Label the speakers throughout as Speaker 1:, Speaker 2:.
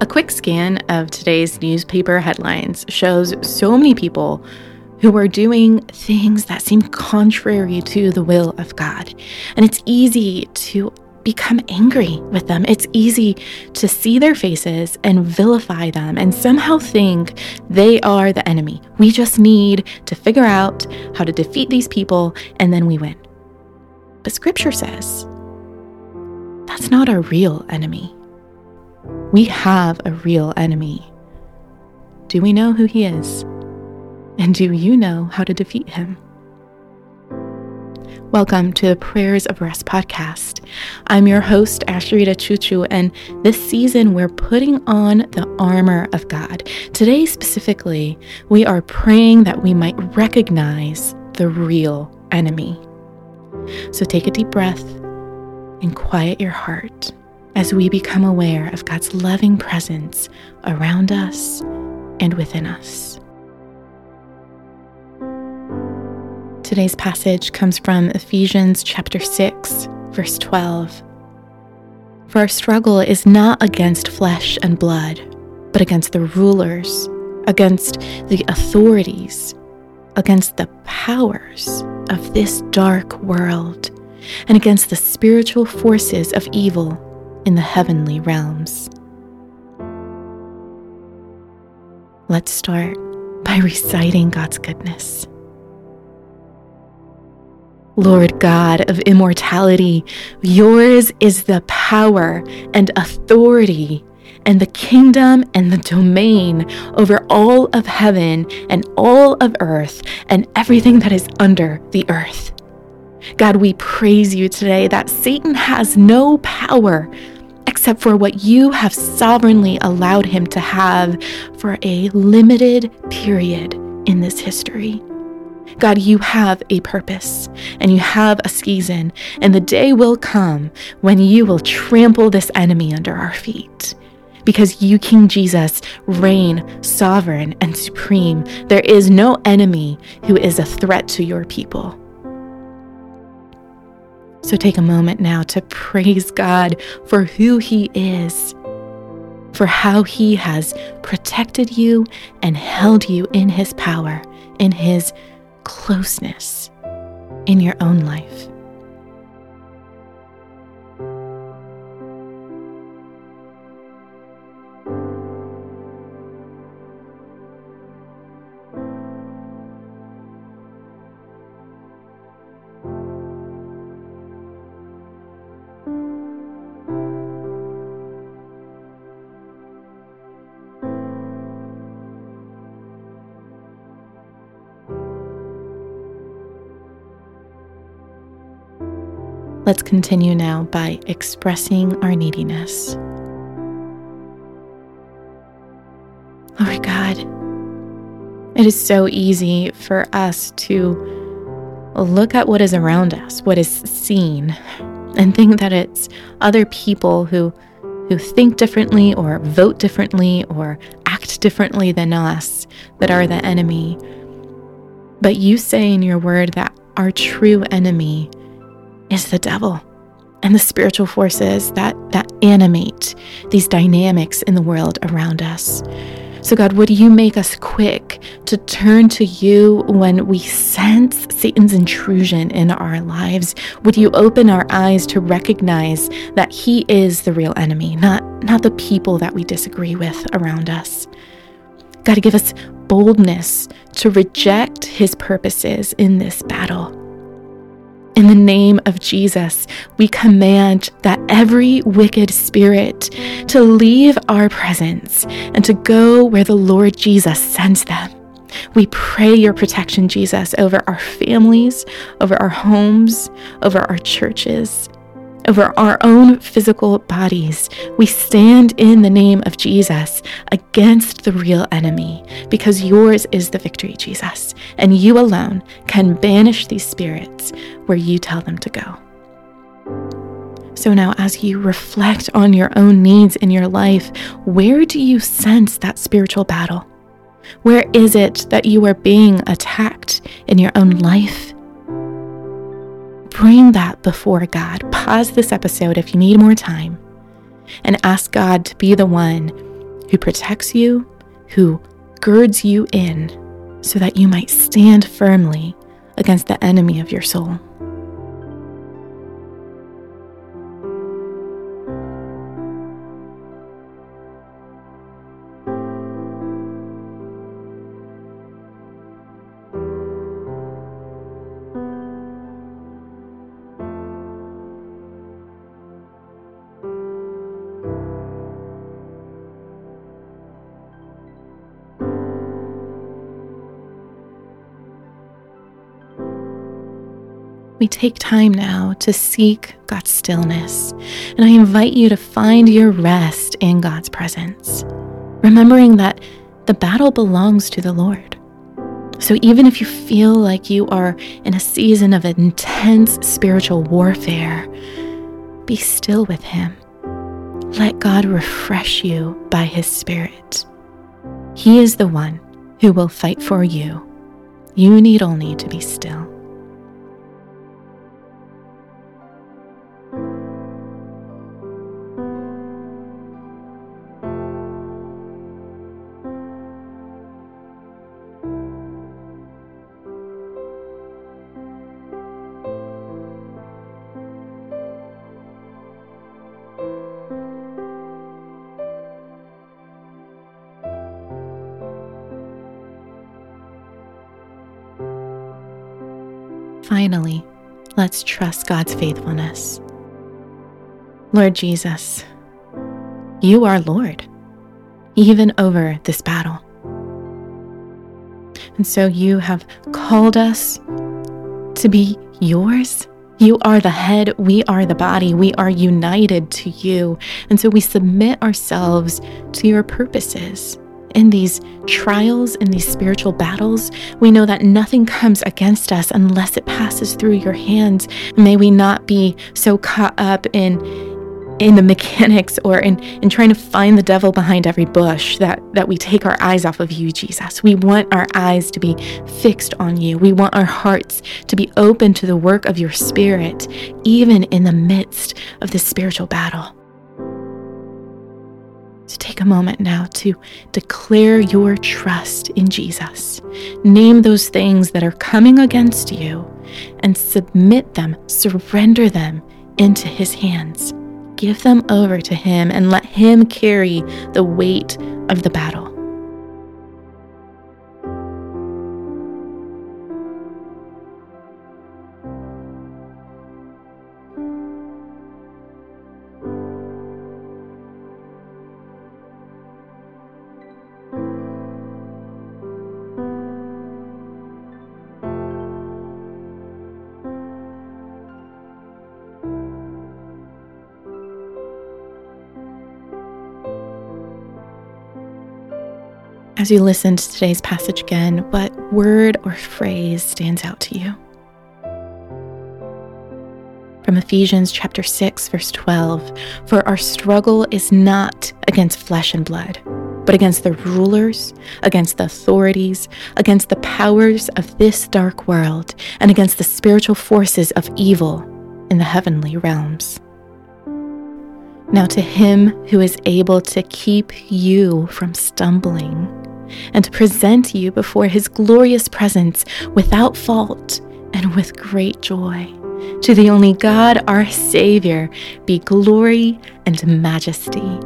Speaker 1: A quick scan of today's newspaper headlines shows so many people who are doing things that seem contrary to the will of God. And it's easy to become angry with them. It's easy to see their faces and vilify them and somehow think they are the enemy. We just need to figure out how to defeat these people and then we win. But scripture says that's not our real enemy. We have a real enemy. Do we know who he is? And do you know how to defeat him? Welcome to the Prayers of Rest podcast. I'm your host, Asheritah Ciuciu, and this season we're putting on the armor of God. Today, specifically, we are praying that we might recognize the real enemy. So take a deep breath and quiet your heart as we become aware of God's loving presence around us and within us. Today's passage comes from Ephesians chapter 6, verse 12. For our struggle is not against flesh and blood, but against the rulers, against the authorities, against the powers of this dark world, and against the spiritual forces of evil in the heavenly realms. Let's start by reciting God's goodness. Lord God of immortality, yours is the power and authority and the kingdom and the domain over all of heaven and all of earth and everything that is under the earth. God, we praise you today that Satan has no power except for what you have sovereignly allowed him to have for a limited period in this history. God, you have a purpose and you have a season, and the day will come when you will trample this enemy under our feet. Because you, King Jesus, reign sovereign and supreme. There is no enemy who is a threat to your people. So take a moment now to praise God for who He is, for how He has protected you and held you in His power, in His closeness in your own life. Let's continue now by expressing our neediness. Lord God, it is so easy for us to look at what is around us, what is seen, and think that it's other people who who think differently or vote differently or act differently than us that are the enemy. But you say in your word that our true enemy is the devil and the spiritual forces that, that animate these dynamics in the world around us. So, God, would you make us quick to turn to you when we sense Satan's intrusion in our lives? Would you open our eyes to recognize that he is the real enemy, not, not the people that we disagree with around us? God, give us boldness to reject his purposes in this battle. In the name of Jesus, we command that every wicked spirit to leave our presence and to go where the Lord Jesus sends them. We pray your protection, Jesus, over our families, over our homes, over our churches, over our own physical bodies. We stand in the name of Jesus against the real enemy because yours is the victory, Jesus, and you alone can banish these spirits where you tell them to go. So now, as you reflect on your own needs in your life, where do you sense that spiritual battle? Where is it that you are being attacked in your own life bring that before God. Pause this episode if you need more time and ask God to be the one who protects you, who girds you in, so that you might stand firmly against the enemy of your soul. We take time now to seek God's stillness. And I invite you to find your rest in God's presence, remembering that the battle belongs to the Lord. So even if you feel like you are in a season of intense spiritual warfare, be still with Him. Let God refresh you by His Spirit. He is the one who will fight for you. You need only to be still. Finally, let's trust God's faithfulness. Lord Jesus, you are Lord, even over this battle. And so you have called us to be yours. You are the head, we are the body, we are united to you. And so we submit ourselves to your purposes in these trials, in these spiritual battles, we know that nothing comes against us unless it passes through your hands. May we not be so caught up in in the mechanics or in, in trying to find the devil behind every bush that, that we take our eyes off of you, Jesus. We want our eyes to be fixed on you. We want our hearts to be open to the work of your spirit, even in the midst of this spiritual battle. Take a moment now to declare your trust in Jesus. Name those things that are coming against you and submit them, surrender them into his hands. Give them over to him and let him carry the weight of the battle. As you listen to today's passage again, what word or phrase stands out to you? From Ephesians chapter 6 verse 12, for our struggle is not against flesh and blood, but against the rulers, against the authorities, against the powers of this dark world, and against the spiritual forces of evil in the heavenly realms. Now, to him who is able to keep you from stumbling and present you before his glorious presence without fault and with great joy. To the only God, our Savior, be glory and majesty,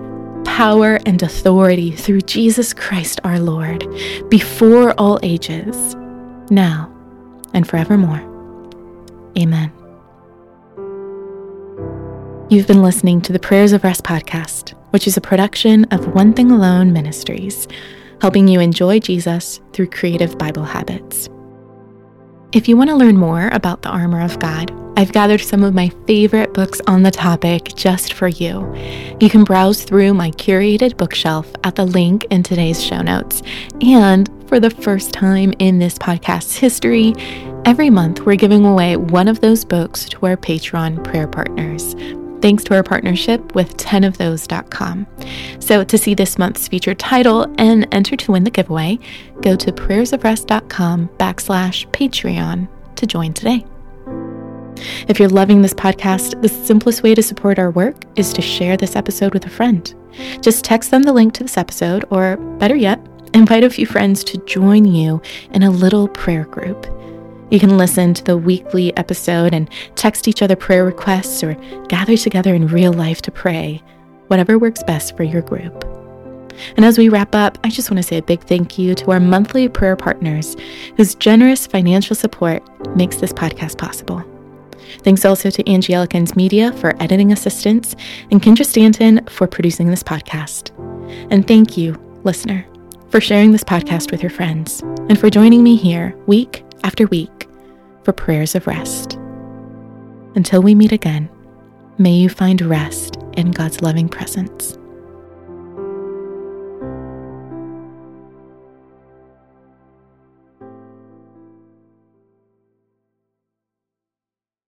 Speaker 1: power and authority through Jesus Christ our Lord, before all ages, now and forevermore. Amen. You've been listening to the Prayers of Rest podcast, which is a production of One Thing Alone Ministries helping you enjoy Jesus through creative Bible habits. If you want to learn more about the armor of God, I've gathered some of my favorite books on the topic just for you. You can browse through my curated bookshelf at the link in today's show notes. And for the first time in this podcast's history, every month we're giving away one of those books to our Patreon prayer partners thanks to our partnership with 10ofthose.com. So, to see this month's featured title and enter to win the giveaway, go to prayersofrest.com backslash Patreon to join today. If you're loving this podcast, the simplest way to support our work is to share this episode with a friend. Just text them the link to this episode, or better yet, invite a few friends to join you in a little prayer group. You can listen to the weekly episode and text each other prayer requests or gather together in real life to pray, whatever works best for your group. And as we wrap up, I just want to say a big thank you to our monthly prayer partners whose generous financial support makes this podcast possible. Thanks also to Angie Elkins Media for editing assistance and Kendra Stanton for producing this podcast. And thank you, listener, for sharing this podcast with your friends and for joining me here week after week for prayers of rest. Until we meet again, may you find rest in God's loving presence.